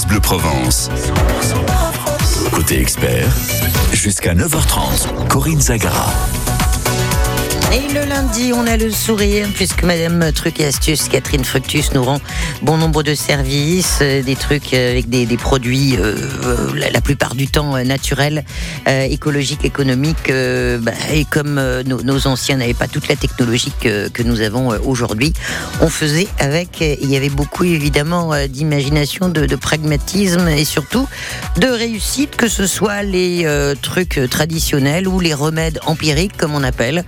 Bleu Provence. Côté expert, jusqu'à 9h30, Corinne Zagara. Et le lundi, on a le sourire, puisque Madame Truc et Astuce, Catherine Fructus, nous rend bon nombre de services, euh, des trucs euh, avec des, produits, euh, la, plupart du temps naturels, écologiques, économiques. bah, et comme nos, anciens n'avaient pas toute la technologie que, nous avons aujourd'hui, on faisait avec. Il y avait beaucoup, évidemment, d'imagination, de, pragmatisme et surtout de réussite, que ce soit les trucs traditionnels ou les remèdes empiriques, comme on appelle.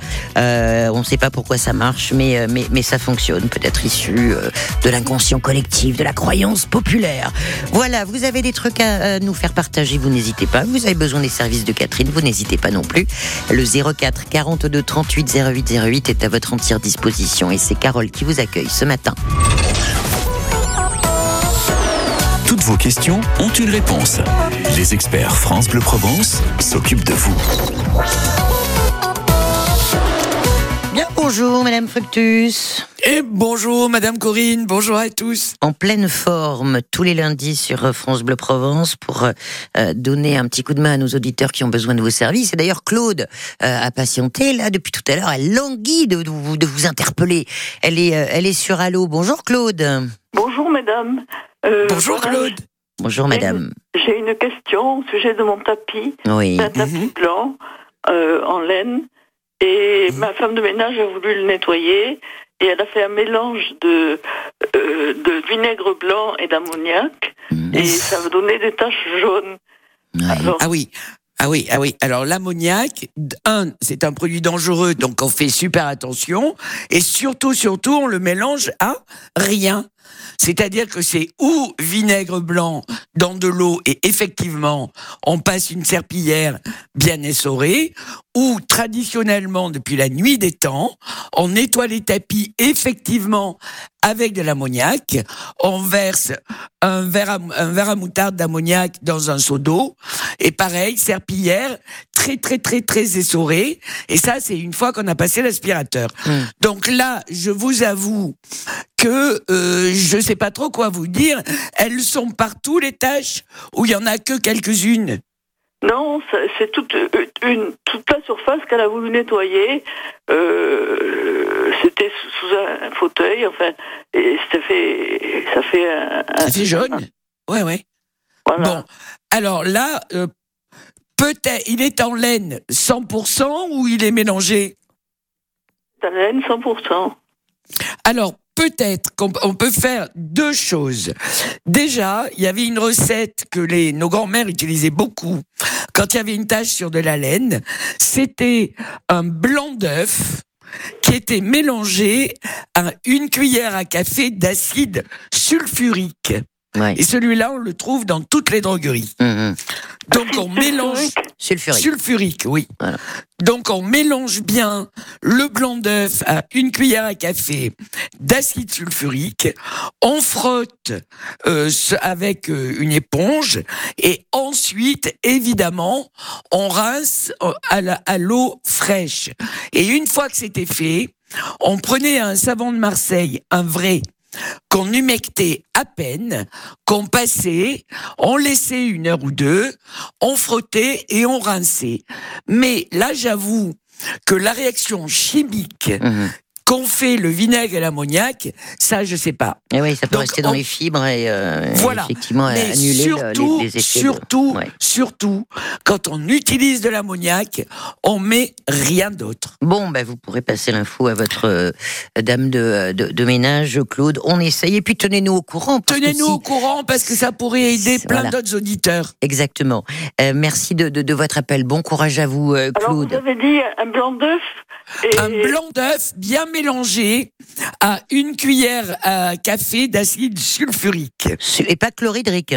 On ne sait pas pourquoi ça marche, mais, euh, ça fonctionne, peut-être issu euh, de l'inconscient collectif, de la croyance populaire. Voilà, vous avez des trucs à, à nous faire partager, vous n'hésitez pas. Vous avez besoin des services de Catherine, vous n'hésitez pas non plus. Le 04 42 38 08 08 est à votre entière disposition et c'est Carole qui vous accueille ce matin. Toutes vos questions ont une réponse. Les experts France Bleu Provence s'occupent de vous. Bonjour Madame Fructus. Et bonjour Madame Corinne, bonjour à tous. en pleine forme tous les lundis sur France Bleu Provence pour euh, donner un petit coup de main à nos auditeurs qui ont besoin de vos services. Et d'ailleurs, Claude euh, a patienté là depuis tout à l'heure. Elle languit de, de vous, de vous interpeller. Elle est, euh, elle est sur Allo. Bonjour Claude. Bonjour. Euh, Bonjour Claude. Bonjour madame. J'ai une question au sujet de mon tapis, Oui. un tapis Mhm. blanc euh, en laine. Et ma femme de ménage a voulu le nettoyer et elle a fait un mélange de, euh, de vinaigre blanc et d'ammoniac Mmh. et ça a donné des taches jaunes. Ouais. Alors, Ah oui. Ah oui, ah oui. Alors l'ammoniac, un, c'est un produit dangereux, donc on fait super attention. Et surtout, surtout, on le mélange à rien. C'est-à-dire que c'est ou vinaigre blanc dans de l'eau et effectivement on passe une serpillière bien essorée, ou traditionnellement depuis la nuit des temps, on nettoie les tapis effectivement avec de l'ammoniac, on verse un verre à, un verre à moutarde d'ammoniac dans un seau d'eau, et pareil, serpillière, très très très très essorée, et ça c'est une fois qu'on a passé l'aspirateur. Mm. Donc là, je vous avoue que euh, je sais pas trop quoi vous dire, elles sont partout les tâches, où il y en a que quelques-unes. Non, c'est toute, euh, une, toute la surface qu'elle a voulu nettoyer. Euh, C'était sous, sous un fauteuil, enfin, et ça fait, ça fait un, un- Ça fait jaune. Ouais, ouais. voilà. Bon, alors là, euh, peut-être, il est en laine 100% ou il est mélangé? Ta laine 100%. Alors, peut-être qu'on on peut faire deux choses. Déjà, il y avait une recette que nos grands-mères utilisaient beaucoup quand il y avait une tache sur de la laine. C'était un blanc d'œuf qui était mélangé à une cuillère à café d'acide sulfurique. Ouais. Et celui-là, on le trouve dans toutes les drogueries. Mmh, Donc, on mélange Sulfurique. sulfurique, oui. Voilà. Donc on mélange bien le blanc d'œuf à une cuillère à café d'acide sulfurique, on frotte euh, avec euh, une éponge et ensuite évidemment on rince euh, à l'eau fraîche. Et une fois que c'était fait, on prenait un savon de Marseille, un vrai qu'on humectait à peine, qu'on passait, on laissait une heure ou deux, on frottait et on rinçait. Mais là, j'avoue que la réaction chimique Mmh. Qu'ont fait le vinaigre et l'ammoniac, ça, je sais pas. Et oui, ça peut Donc, rester dans on- les fibres et, euh, Voilà. effectivement Mais annuler le- surtout, les, les effets. de- surtout, Ouais. surtout, quand on utilise de l'ammoniac, on met rien d'autre. Bon, ben, vous pourrez passer l'info à votre euh, dame de, de, de ménage, Claude. On essaye. Et puis, tenez-nous au courant. Tenez-nous si- au courant parce que ça pourrait aider plein Voilà. d'autres auditeurs. Exactement. Euh, merci de, de, de votre appel. Bon courage à vous, euh, Alors, vous Claude. avez dit un blanc d'œuf et Un blanc d'œuf bien mélangé à une cuillère à café d'acide sulfurique. Su- Et pas chlorhydrique.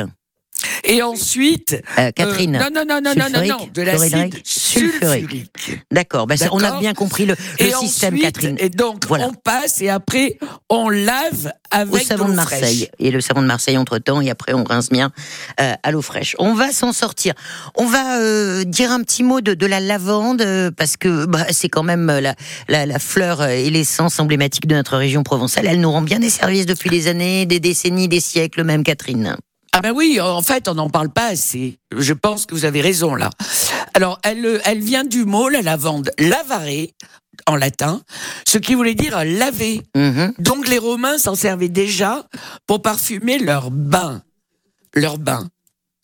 Et ensuite, Euh, Catherine. euh, non, non, non, non, non, non, de l'acide sulfurique. sulfurique. D'accord. Ben, on a bien compris le, le système, ensuite, Catherine. Et donc, Voilà. on passe et après, on lave avec Au savon de, l'eau Marseille. fraîche. Et le savon de Marseille entre temps, et après on rince bien euh, à l'eau fraîche. On va s'en sortir. On va euh, dire un petit mot de, de la lavande, euh, parce que bah, c'est quand même euh, la, la, la fleur et l'essence emblématique de notre région provençale. Elle nous rend bien des services depuis des années, des décennies, des siècles même, Catherine. Ah ben oui, en fait, on n'en parle pas assez. Je pense que vous avez raison là. Alors, elle, elle vient du mot, la lavande, lavare, en latin, ce qui voulait dire laver. Mhm. Donc les Romains s'en servaient déjà pour parfumer leur bain. Leur bain.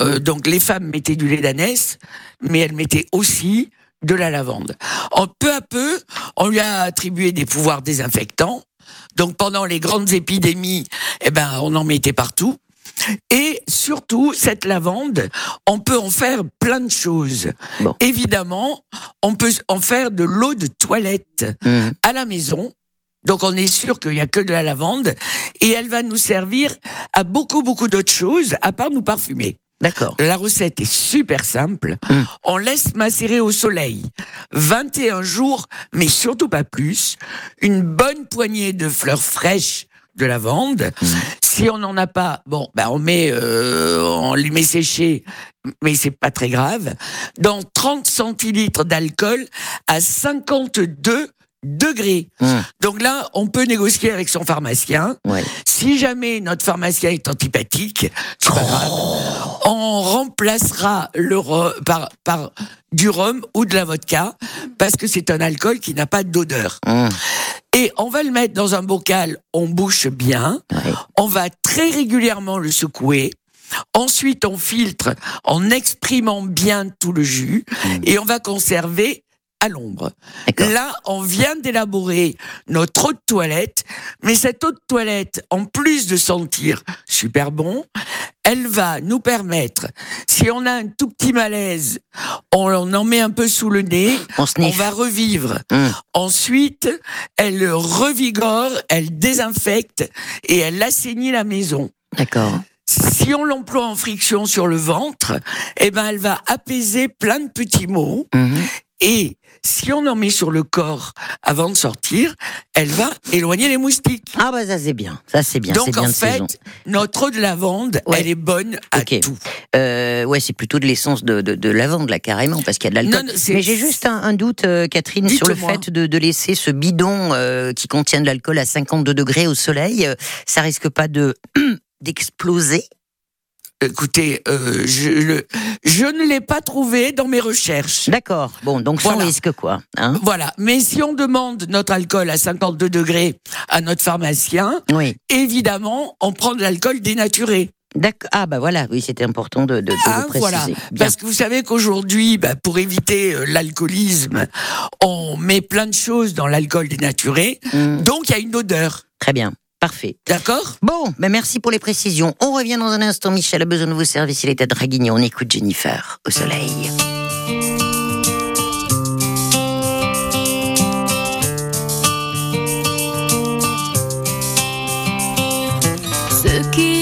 Euh, donc les femmes mettaient du lait d'ânesse, mais elles mettaient aussi de la lavande. En peu à peu, on lui a attribué des pouvoirs désinfectants. Donc pendant les grandes épidémies, eh ben on en mettait partout. Et surtout, cette lavande, on peut en faire plein de choses. Bon. Évidemment, on peut en faire de l'eau de toilette Mhm. à la maison. Donc on est sûr qu'il n'y a que de la lavande et elle va nous servir à beaucoup beaucoup d'autres choses à part nous parfumer. D'accord. La recette est super simple. Mm. On laisse macérer au soleil 21 jours, mais surtout pas plus, une bonne poignée de fleurs fraîches de lavande. Si on n'en a pas, bon, ben on met, euh, on les met sécher, mais c'est pas très grave. Dans 30 centilitres d'alcool à 52 degrés. Mm. Donc là, on peut négocier avec son pharmacien. Ouais. Si jamais notre pharmacien est antipathique, c'est pas grave, on remplacera le par, par du rhum ou de la vodka parce que c'est un alcool qui n'a pas d'odeur. Mhm. Et on va le mettre dans un bocal, on bouche bien, Ouais. on va très régulièrement le secouer. Ensuite, on filtre en exprimant bien tout le jus et on va conserver à l'ombre. Là, on vient d'élaborer notre eau de toilette, mais cette eau de toilette, en plus de sentir super bon, elle va nous permettre, si on a un tout petit malaise, on en met un peu sous le nez, On on va revivre. Mm. Ensuite, elle revigore, elle désinfecte et elle assainit la maison. D'accord. Si on l'emploie en friction sur le ventre, eh ben, elle va apaiser plein de petits maux. Mhm. Et si on en met sur le corps avant de sortir, elle va éloigner les moustiques. Ah bah ça c'est bien. Ça c'est bien. Donc bien en de saison. fait, notre eau de lavande, Ouais. elle est bonne à tout. Euh, ouais, c'est plutôt de l'essence de, de, de lavande là carrément parce qu'il y a de l'alcool. Mais j'ai juste un, un doute, euh, Catherine, sur le fait de, de laisser ce bidon euh, qui contient de l'alcool à 52 degrés au soleil. euh, ça risque pas de d'exploser Écoutez, euh, je, le- je ne l'ai pas trouvé dans mes recherches. D'accord. Bon, donc sans Voilà. risque quoi. Hein Voilà. Mais si on demande notre alcool à 52 degrés à notre pharmacien, oui. évidemment, on prend de l'alcool dénaturé. D'accord. Ah bah voilà. Oui, c'était important de, de, de Ah, le préciser. voilà. Parce que vous savez qu'aujourd'hui, bah, pour éviter euh, l'alcoolisme, on met plein de choses dans l'alcool dénaturé. Mm, Donc, il y a une odeur. très bien. Parfait. D'accord? Bon, ben merci pour les précisions. On revient dans un instant. Michel a besoin de vos services. Il est à Draguignan. On écoute Jennifer au soleil. Ce qui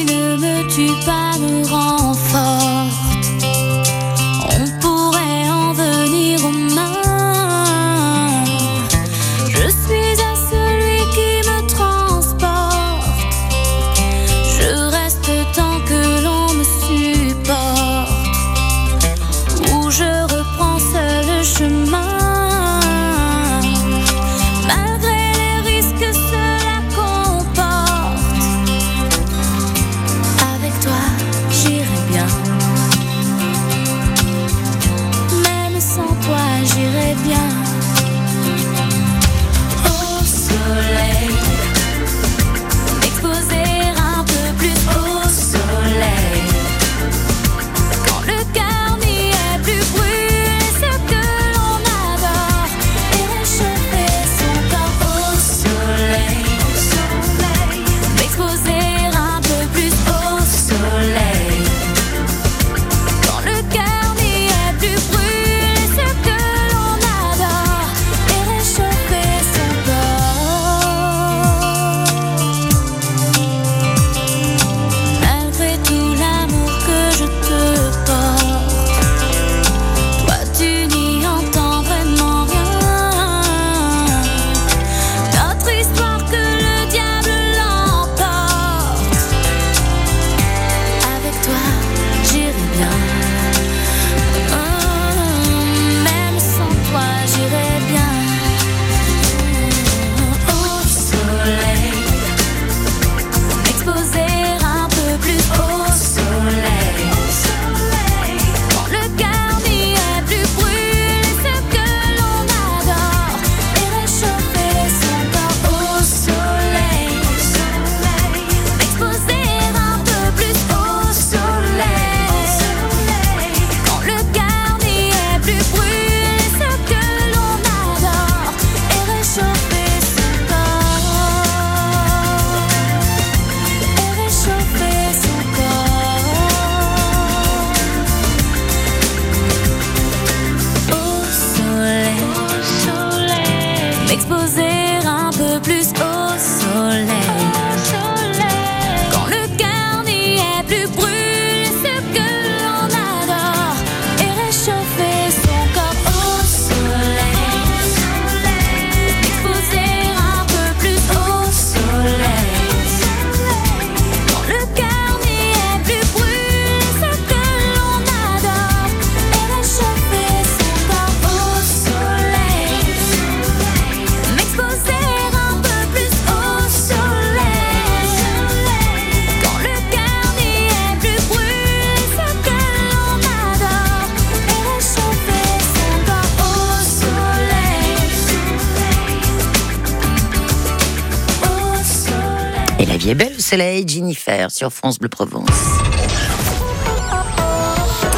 soleil, Jennifer sur France Bleu Provence.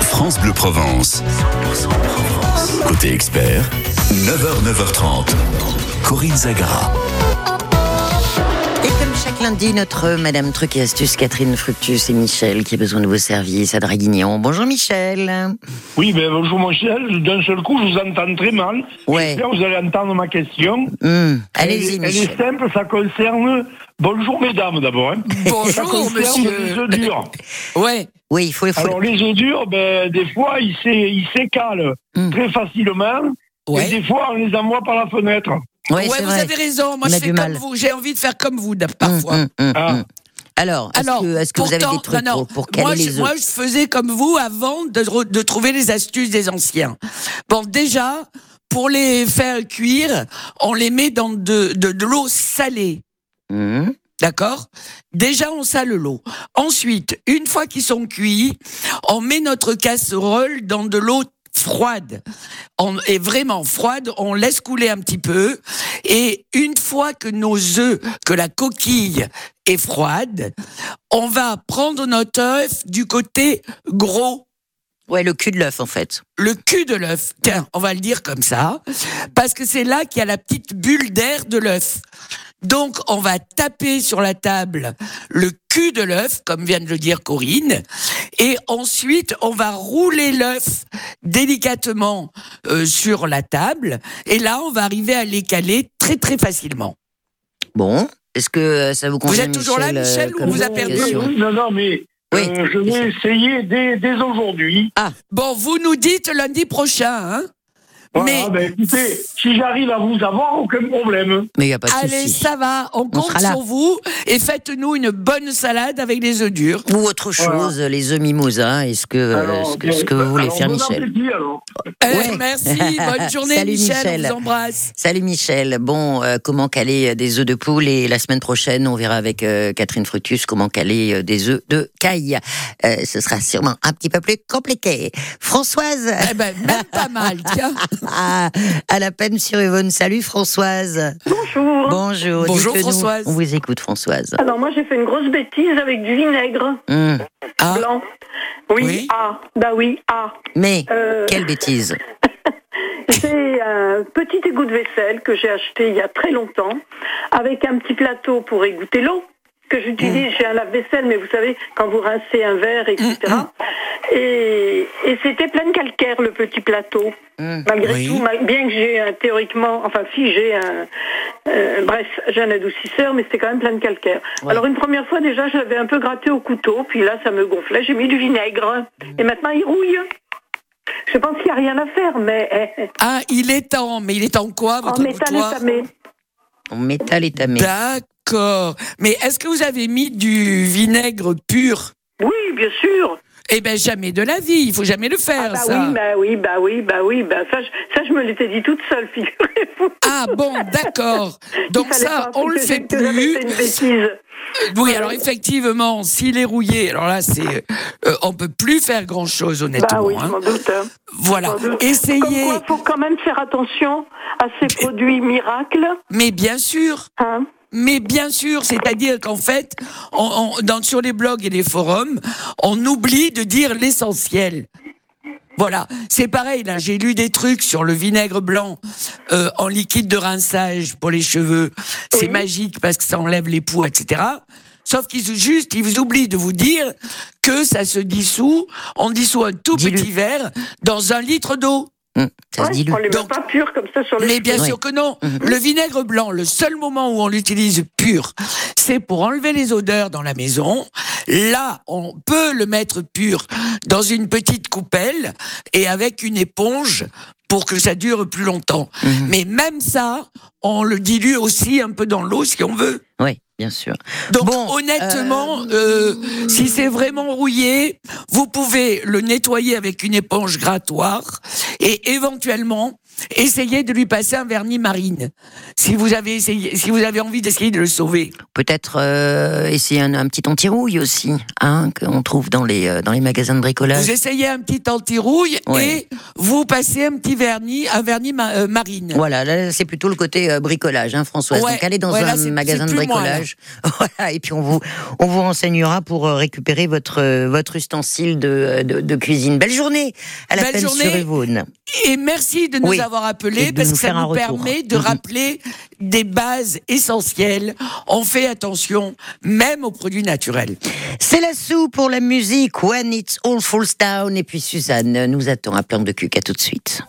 France Bleu Provence. Côté expert, 9h, 9h30. Corinne Zagara. Lundi, notre Madame Truc et Astuce, Catherine Fructus et Michel qui a besoin de vos services à Draguignan. Bonjour Michel. Oui, ben bonjour Michel. D'un seul coup, je vous entends très mal. Ouais. J'espère que vous allez entendre ma question. Hum, Allez-y Elle, elle Michel. est simple, ça concerne. Bonjour mesdames d'abord. Hein. Ça Bonjour, concerne les monsieur. œufs durs. Ouais. Oui, il faut, il faut- Alors les œufs durs, ben, des fois, ils s'é- ils s'écalent Mm. très facilement. Et des fois, on les envoie par la fenêtre. Ouais, Ouais, vous vrai. avez raison. Moi, On je fais comme mal. vous. J'ai envie de faire comme vous, parfois. Ah. hum. Alors, est-ce Alors, que, est-ce que vous avez des trucs non, non, pour, pour caler moi, je, les œufs moi, je faisais comme vous avant de, de trouver les astuces des anciens. Bon, déjà, pour les faire cuire, on les met dans de, de, de l'eau salée. D'accord? Déjà, on sale l'eau. Ensuite, une fois qu'ils sont cuits, on met notre casserole dans de l'eau froide. On est vraiment froide, on laisse couler un petit peu. Et une fois que nos œufs, que la coquille est froide, on va prendre notre œuf du côté gros Ouais, le cul de l'œuf en fait. le cul de l'œuf. Tiens, on va le dire comme ça, parce que c'est là qu'il y a la petite bulle d'air de l'œuf. Donc, on va taper sur la table le cul de l'œuf, comme vient de le dire Corinne, et ensuite, on va rouler l'œuf délicatement euh, sur la table, et là, on va arriver à l'écaler très très facilement. Bon, est-ce que euh, ça vous convient êtes toujours là, euh, Michel, ou comme vous a perdu Non, non, mais Oui. euh, je vais essayer dès, dès aujourd'hui. Bon, vous nous dites lundi prochain, hein Voilà, Mais- ben, écoutez, si j'arrive à vous avoir, aucun problème. Mais il n'y a pas de Allez, ça va, on compte sur vous, et faites-nous une bonne salade avec des œufs durs. Ou autre chose, les œufs mimosa, est-ce que, euh, Alors, est-ce que, ce que vous voulez alors, faire bon Michel appétit, alors. Eh, Ouais. Merci, bonne journée Salut, Michel, Michel. on vous embrasse. Salut Michel. Bon, euh, comment caler des œufs de poule et la semaine prochaine, on verra avec euh, Catherine Frutus comment caler euh, des œufs de caille. Euh, ce sera sûrement un petit peu plus compliqué. Françoise, Eh ben, même pas mal, tiens. à, à la peine sur Yvonne. Salut Françoise. Bonjour. Bonjour. Bonjour. Françoise. On vous écoute Françoise. Alors moi j'ai fait une grosse bêtise avec du vinaigre Hum. Ah, blanc. Oui, Oui. ah, bah oui, ah. Mais Euh, quelle bêtise. C'est un petit égout de vaisselle que j'ai acheté il y a très longtemps, avec un petit plateau pour égoutter l'eau que j'utilise Mmh. chez un lave-vaisselle, mais vous savez, quand vous rincez un verre, etc. Mmh, Et, et c'était plein de calcaire, le petit plateau. Hum. Malgré Oui. tout, mal- bien que j'ai un, théoriquement, enfin si j'ai un, euh, bref, j'ai un adoucisseur, mais c'était quand même plein de calcaire. Ouais. Alors une première fois déjà, je l'avais un peu gratté au couteau, puis là ça me gonflait, j'ai mis du vinaigre, et maintenant il rouille. Je pense qu'il n'y a rien à faire, mais ah, il est temps, mais il est en quoi, en votre métal boutoir? étamé. En métal étamé. D'accord. Mais est-ce que vous avez mis du vinaigre pur? Oui, bien sûr. Eh ben, jamais de la vie, il faut jamais le Ah faire, bah ça. oui, bah oui, bah oui, bah oui, bah ça, je, ça je me l'étais dit toute seule, figurez-vous. Ah bon, d'accord. Donc ça, on le fait plus. fait une bêtise. Oui, alors effectivement, s'il est rouillé, alors là, c'est, euh, on peut plus faire grand chose, honnêtement. Bah oui, je hein. doute. hein. Voilà. Essayez, il faut quand même faire attention à ces produits miracles. mais bien sûr. Hein. Mais bien sûr, c'est-à-dire qu'en fait, on, on- dans, sur les blogs et les forums, on oublie de dire l'essentiel. Voilà, c'est pareil. Là, j'ai lu des trucs sur le vinaigre blanc euh, en liquide de rinçage pour les cheveux. C'est Oui. magique parce que ça enlève les poux, etc. Sauf qu'ils juste, ils vous oublient de vous dire que ça se dissout. On dissout un tout petit verre dans un litre d'eau. Hum, Ça se Ouais, dilue. on les met Donc- pas purs comme ça sur les Mais bien Oui. sûr que non. Mhm. Le vinaigre blanc, le seul moment où on l'utilise pur, c'est pour enlever les odeurs dans la maison. Là, on peut le mettre pur dans une petite coupelle et avec une éponge pour que ça dure plus longtemps. Mhm. Mais même ça, on le dilue aussi un peu dans l'eau si on veut. Oui, bien sûr. Donc Bon, honnêtement, euh, si c'est vraiment rouillé, vous pouvez le nettoyer avec une éponge grattoir et éventuellement essayez de lui passer un vernis marine. Si vous avez essayé, si vous avez envie d'essayer de le sauver. Peut-être euh, essayer un, un petit anti-rouille aussi, hein, qu'on trouve dans les, euh, dans les magasins de bricolage. Vous essayez un petit anti-rouille Ouais. et vous passez un petit vernis, un vernis ma- euh, marine. Voilà, là c'est plutôt le côté euh, bricolage, hein, Françoise. Ouais, Donc allez dans ouais, là, un magasin de moi, bricolage, voilà, et puis on vous on vous renseignera pour récupérer votre votre ustensile de, de, de cuisine. Belle journée à la Belle peine journée. sur Yvonne. Et merci de nous Oui. avoir Appelés de parce nous que ça faire un nous retour. permet de rappeler des bases essentielles. On fait attention, même aux produits naturels. C'est la sou pour la musique. When it's all falls down. Et puis Suzanne nous attend à plan de cul. À tout de suite.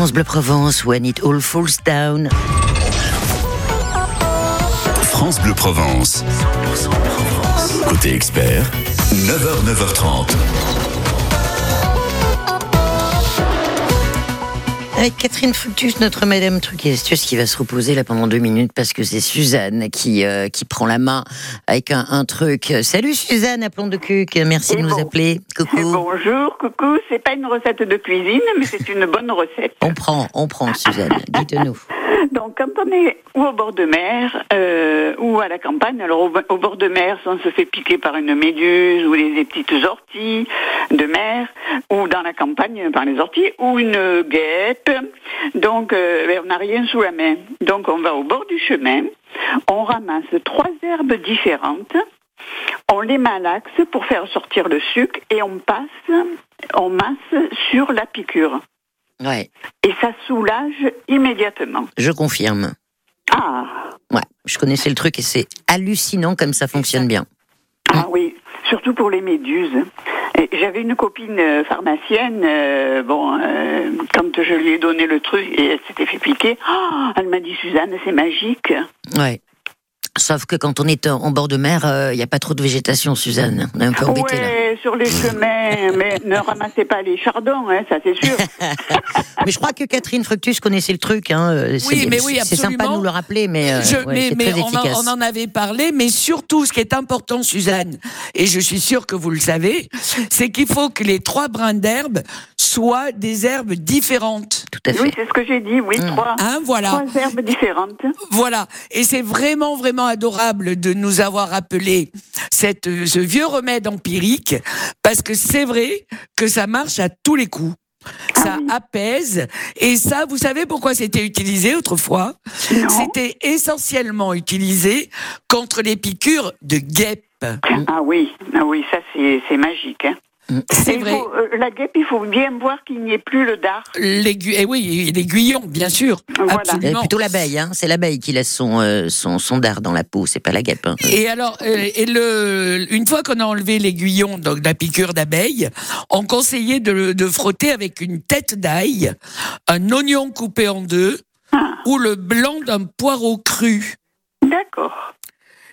France Bleu Provence. When it all falls down. France Bleu Provence. Côté expert, 9h, 9h30. Avec Catherine Fructus, notre Madame Astuce, qui va se reposer là pendant deux minutes parce que c'est Suzanne qui, euh, qui prend la main avec un, un truc. Salut Suzanne, à plan de cuc. Merci de nous appeler. Coucou. Bonjour, coucou. C'est pas une recette de cuisine, mais c'est une bonne recette. On prend, on prend Suzanne. Dites-nous. Donc, quand on est ou au bord de mer euh, ou à la campagne, alors au, au bord de mer, si on se fait piquer par une méduse ou des petites orties de mer, ou dans la campagne par les orties, ou une guêpe, donc euh, ben, on n'a rien sous la main. Donc, on va au bord du chemin, on ramasse trois herbes différentes, on les malaxe pour faire sortir le sucre et on passe, on masse sur la piqûre. Ouais, Et ça soulage immédiatement. je confirme. Ah, Ouais, je connaissais le truc et c'est hallucinant comme ça fonctionne bien. ah oui, surtout pour les méduses. J'avais une copine euh, pharmacienne, euh, bon, euh, quand je lui ai donné le truc et elle s'était fait piquer, ah, elle m'a dit Suzanne, c'est magique. Ouais. Sauf que quand on est en bord de mer, il n'y a pas trop de végétation, Suzanne. On est un peu embêté là. Ouais, sur les chemins, mais ne ramassez pas les chardons, hein, ça c'est sûr. Mais je crois que Catherine Fructus connaissait le truc. Hein. euh, Oui, mais oui, C'est sympa de nous le rappeler, mais, euh, Je- ouais, mais très on, en, efficace. on en avait parlé, mais surtout, ce qui est important, Suzanne, et je suis sûre que vous le savez, c'est qu'il faut que les trois brins d'herbe soient des herbes différentes. Tout à fait. oui, c'est ce que j'ai dit, oui, Mm. trois, Hein, voilà. trois herbes différentes. Voilà. Et c'est vraiment, vraiment adorable de nous avoir rappelé cette, ce vieux remède empirique, parce que c'est vrai que ça marche à tous les coups. Ça apaise. Et ça, vous savez pourquoi c'était utilisé autrefois? C'était essentiellement utilisé contre les piqûres de guêpes. Ah oui, ah oui, ça c'est c'est magique. Hein. C'est vrai. faut, euh, la guêpe, il faut bien voir qu'il n'y ait plus le dard. L'aigu- eh oui, l'aiguillon, bien sûr. Voilà. Euh, Absolument. plutôt l'abeille, hein. c'est l'abeille qui laisse son, euh, son, son dard dans la peau, c'est pas la guêpe. hein. Et alors, euh, et le, une fois qu'on a enlevé l'aiguillon donc de la piqûre d'abeille, on conseillait de, de frotter avec une tête d'ail, un oignon coupé en deux Ah. ou le blanc d'un poireau cru. D'accord.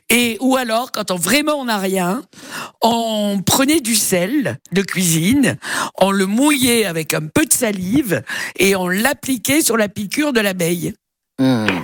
Et ou alors, quand on vraiment on n'a rien, on prenait du sel de cuisine, on le mouillait avec un peu de salive et on l'appliquait sur la piqûre de l'abeille. Ou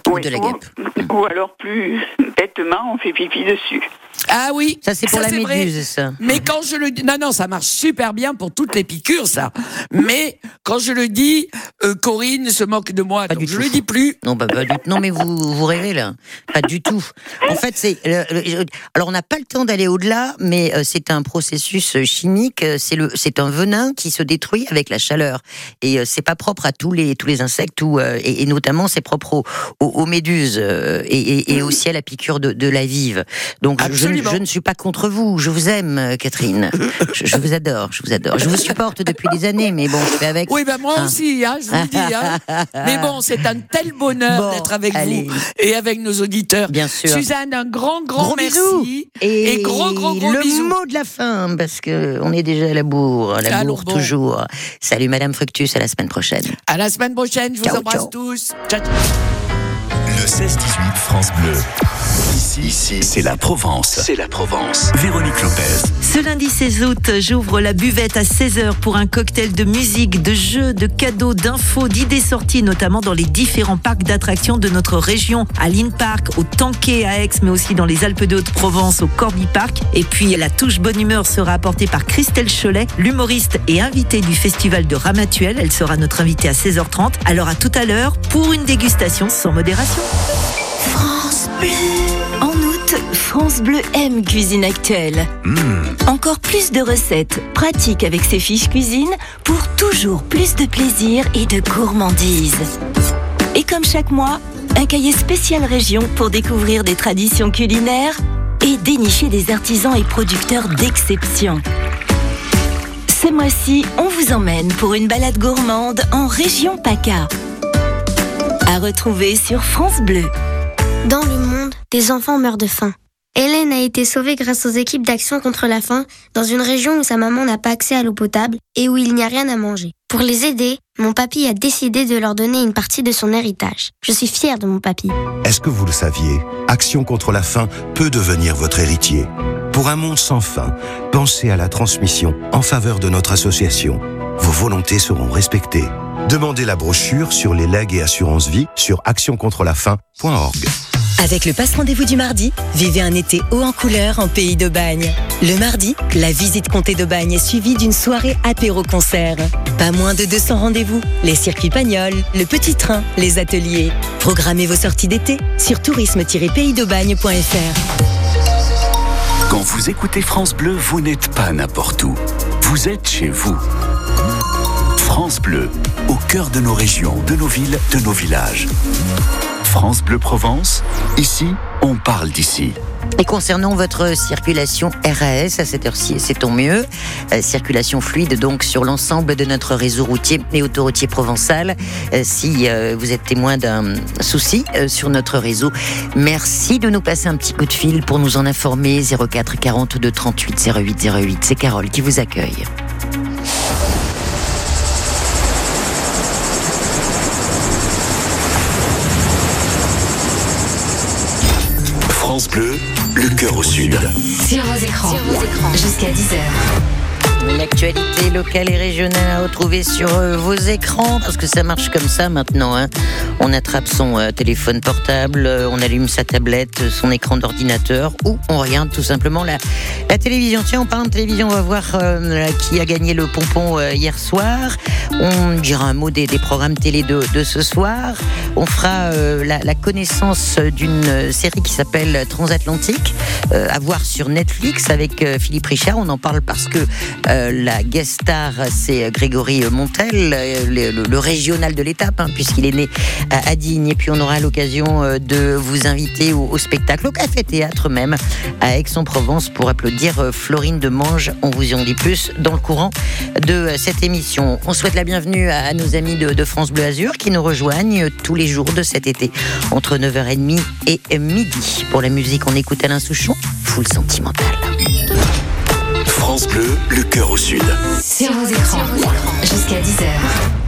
Oui, de la ou- guêpe. Ou alors plus bêtement, on fait pipi dessus. Ah oui, Ça, c'est pour la vrai. méduse, ça. Mais quand je le dis, non, non, ça marche super bien pour toutes les piqûres, ça. Mais quand je le dis, euh, Corinne se moque de moi, Pas donc du je tout. le dis plus. Non, bah, du- non, mais vous, vous rêvez là. Pas du tout. En fait, c'est. le- le- alors, on n'a pas le temps d'aller au-delà, mais euh, c'est un processus euh, chimique. C'est le, c'est un venin qui se détruit avec la chaleur. Et euh, c'est pas propre à tous les tous les insectes ou et, et notamment c'est propre aux, aux, aux méduses et, et, et aussi à la piqûre de, de la vive. Donc, Absolument. je ne suis pas contre vous. Je vous aime, euh, Catherine. Je, je vous adore. Je vous adore. Je vous supporte depuis des années, mais bon, je fais avec. Oui, ben moi Ah. aussi, hein, je vous le dis. Hein. Mais bon, c'est un tel bonheur Bon, d'être avec allez. vous et avec nos auditeurs. Bien sûr. Suzanne, un grand, grand Gros merci. bisous. Et, Et gros, gros, gros le bisous. mot de la fin, parce que on est déjà à la bourre, à la bourre bon. toujours. Salut Madame Fructus, à la semaine prochaine. À la semaine prochaine, je vous embrasse ciao. tous. Ciao, ciao. Le 16-18 France Bleu. Ici, ici, c'est la Provence. C'est la Provence. Véronique Lopez. Ce lundi 16 août, j'ouvre la buvette à 16h pour un cocktail de musique, de jeux, de cadeaux, d'infos, d'idées sorties, notamment dans les différents parcs d'attractions de notre région, à Lynn Park, au Tanquet à Aix, mais aussi dans les Alpes de Haute-Provence, au Corby Park. Et puis, la touche bonne humeur sera apportée par Christelle Cholet, l'humoriste et invitée du festival de Ramatuel. Elle sera notre invitée à 16h30. Alors à tout à l'heure pour une dégustation sans modération. France Bleu. En août, France Bleu aime Cuisine Actuelle. Encore plus de recettes pratiques avec ses fiches cuisine pour toujours plus de plaisir et de gourmandise. Et comme chaque mois, un cahier spécial région pour découvrir des traditions culinaires et dénicher des artisans et producteurs d'exception. Ce mois-ci, on vous emmène pour une balade gourmande en région PACA. À retrouver sur France Bleu. Dans le monde, des enfants meurent de faim. Hélène a été sauvée grâce aux équipes d'action contre la faim dans une région où sa maman n'a pas accès à l'eau potable et où il n'y a rien à manger. Pour les aider, mon papy a décidé de leur donner une partie de son héritage. Je suis fière de mon papy. Est-ce que vous le saviez? Action contre la faim peut devenir votre héritier. Pour un monde sans faim, pensez à la transmission en faveur de notre association. Vos volontés seront respectées. Demandez la brochure sur les legs et assurances vie sur actioncontrelafaim.org. Avec le passe rendez-vous du mardi, vivez un été haut en couleur en pays d'Aubagne. Le mardi, la visite comté d'Aubagne est suivie d'une soirée apéro-concert. Pas moins de 200 rendez-vous, les circuits Pagnol, le petit train, les ateliers. Programmez vos sorties d'été sur tourisme-paysdaubagne.fr. Quand vous écoutez France Bleu, vous n'êtes pas n'importe où. Vous êtes chez vous. France Bleu, au cœur de nos régions, de nos villes, de nos villages. France Bleu Provence, ici, on parle d'ici. Et concernant votre circulation RAS à cette heure-ci, c'est tant mieux. Euh, circulation fluide donc sur l'ensemble de notre réseau routier et autoroutier provençal. Euh, si euh, vous êtes témoin d'un souci sur notre réseau, merci de nous passer un petit coup de fil pour nous en informer. 04 42 38 08 08. C'est Carole qui vous accueille. France Bleu, le cœur au sud. Sur vos écrans. Jusqu'à 10h. L'actualité locale et régionale à retrouver sur euh, vos écrans, parce que ça marche comme ça maintenant. hein. On attrape son euh, téléphone portable, euh, on allume sa tablette, son écran d'ordinateur, ou on regarde tout simplement la, télévision. Tiens, en parlant de télévision, on va voir qui a gagné le pompon hier soir. On dira un mot des, programmes télé de, ce soir. On fera la, connaissance d'une série qui s'appelle Transatlantique, à voir sur Netflix avec Philippe Richard. On en parle parce que euh, la guest star, c'est Grégory Montel, euh, le, le- régional de l'étape, hein, puisqu'il est né à, Digne. Et puis on aura l'occasion euh, de vous inviter au, spectacle, au café-théâtre même, à Aix-en-Provence pour applaudir euh, Florine de Mange. On vous en dit plus dans le courant de euh, cette émission. On souhaite la bienvenue à, nos amis de, de France Bleu Azur qui nous rejoignent tous les jours de cet été entre 9h30 et midi. Pour la musique, on écoute Alain Souchon, full sentimental. France Bleu, le cœur au sud. Sur vos écrans, jusqu'à 10h.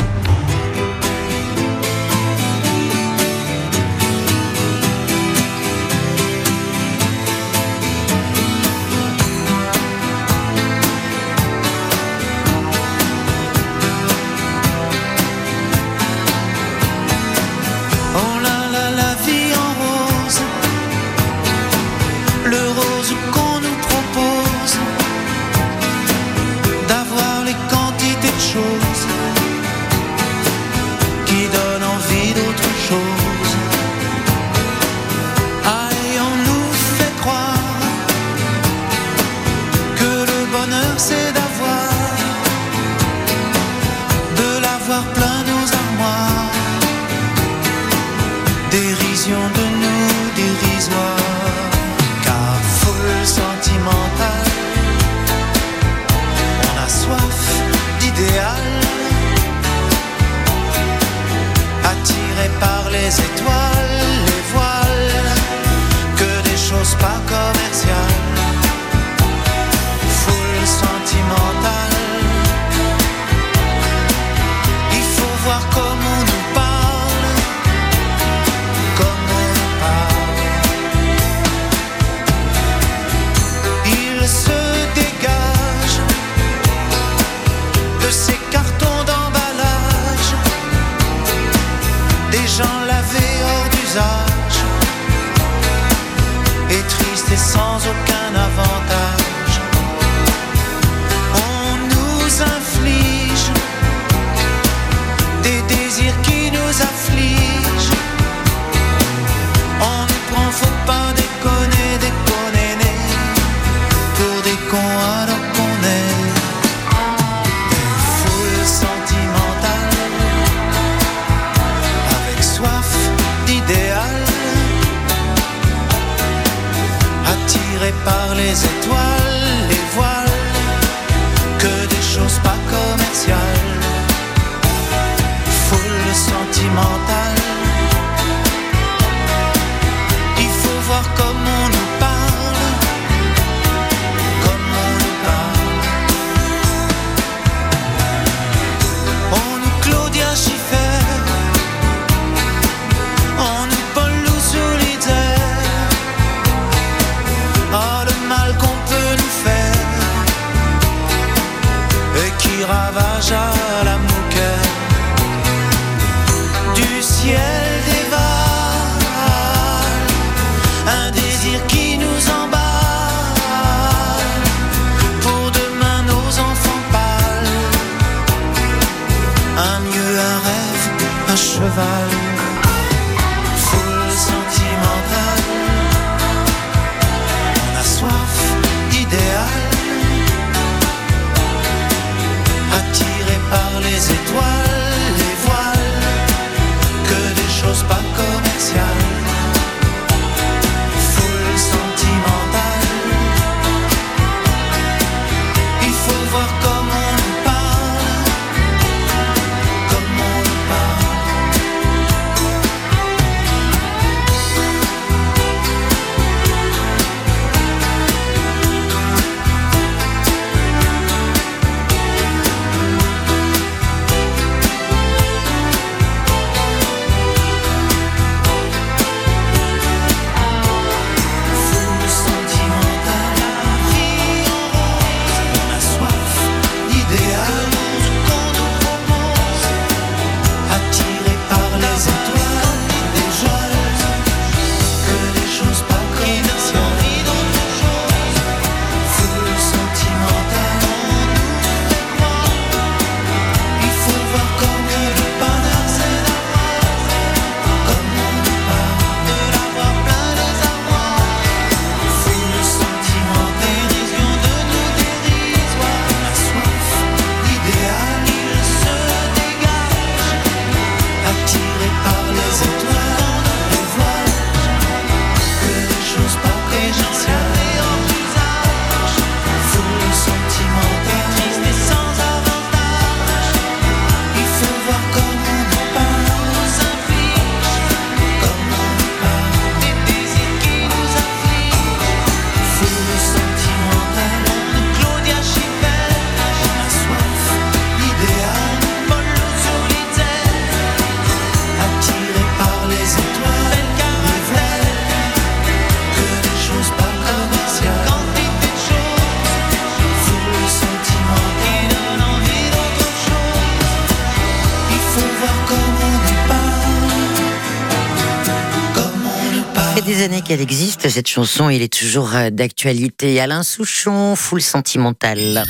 Des années qu'elle existe, cette chanson, il est toujours euh, d'actualité. Alain Souchon, full sentimental.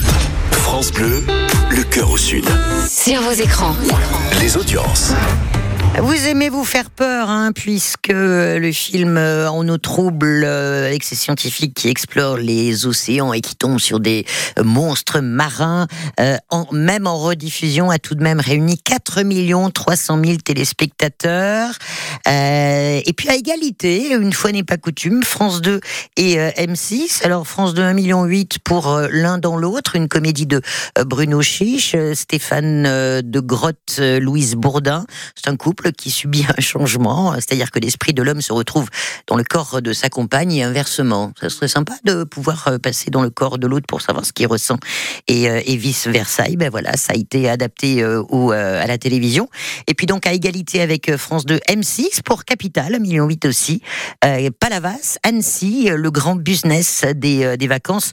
France Bleu, le cœur au sud. Sur vos écrans. Les audiences. Vous aimez vous faire peur, hein, puisque le film euh, En eau trouble, euh, avec ces scientifiques qui explorent les océans et qui tombent sur des euh, monstres marins, euh, en, même en rediffusion, a tout de même réuni 4 300 000 téléspectateurs. Euh, et puis à égalité, une fois n'est pas coutume, France 2 et euh, M6. Alors France 2, 1,8 million pour l'un dans l'autre, une comédie de Bruno Chiche, Stéphane de Grotte, Louise Bourdin. C'est un couple qui subit un changement, c'est-à-dire que l'esprit de l'homme se retrouve dans le corps de sa compagne et inversement. Ça serait sympa de pouvoir euh, passer dans le corps de l'autre pour savoir ce qu'il ressent et, euh, et vice versa. Et ben voilà, ça a été adapté euh, à la télévision. Et puis donc à égalité avec France 2, M6 pour Capital, 1,8 million aussi. Palavas, Annecy, le grand business des, des vacances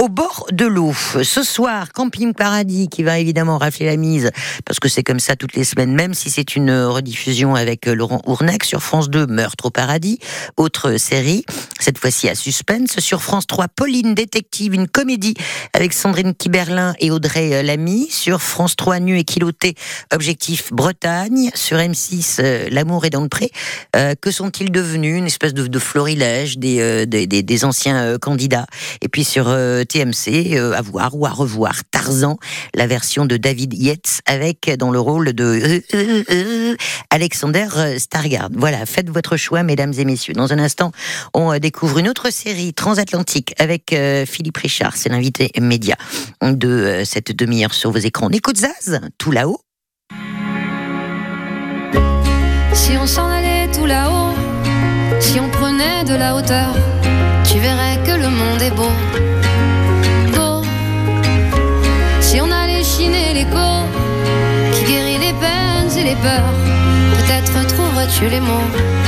au bord de l'eau. Ce soir, Camping Paradis qui va évidemment rafler la mise parce que c'est comme ça toutes les semaines, même si c'est une euh, rediffusion avec euh, Laurent Ournac sur France 2, Meurtre au paradis, autre série, cette fois-ci à suspense. Sur France 3, Pauline Détective, une comédie avec Sandrine Kiberlin et Audrey euh, Lamy. Sur France 3, Nu et Kiloté, Objectif Bretagne. Sur M6, euh, L'amour est dans le pré. Que sont-ils devenus? Une espèce de, florilège des, des, anciens candidats. Et puis sur TMC, à voir ou à revoir Tarzan, la version de David Yates avec dans le rôle de Alexander euh, Stargard. Voilà, faites votre choix, mesdames et messieurs. Dans un instant, on euh, découvre une autre série transatlantique avec euh, Philippe Richard, c'est l'invité média de cette demi-heure sur vos écrans. On écoute Zaz, tout là-haut. Si on s'en allait tout là-haut, si on prenait de la hauteur, tu verrais que le monde est beau. Beau. Si on allait chiner l'écho, qui guérit les peines et les peurs, les mots.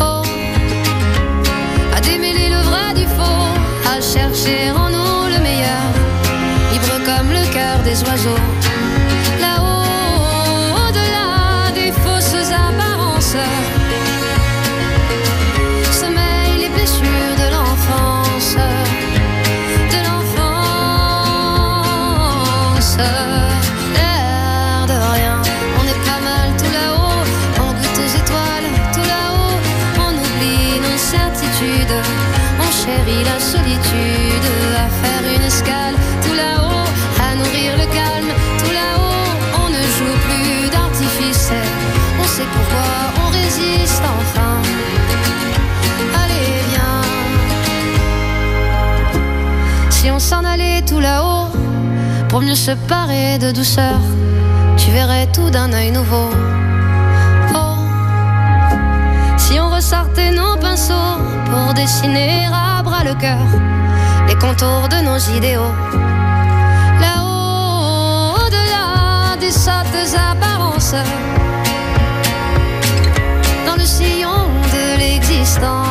Oh, à démêler le vrai du faux, à chercher en nous le meilleur, libre comme le cœur des oiseaux. Mieux se parer de douceur, tu verrais tout d'un œil nouveau. Oh, si on ressortait nos pinceaux pour dessiner à bras le cœur les contours de nos idéaux. Là-haut, au-delà des sottes apparences, dans le sillon de l'existence.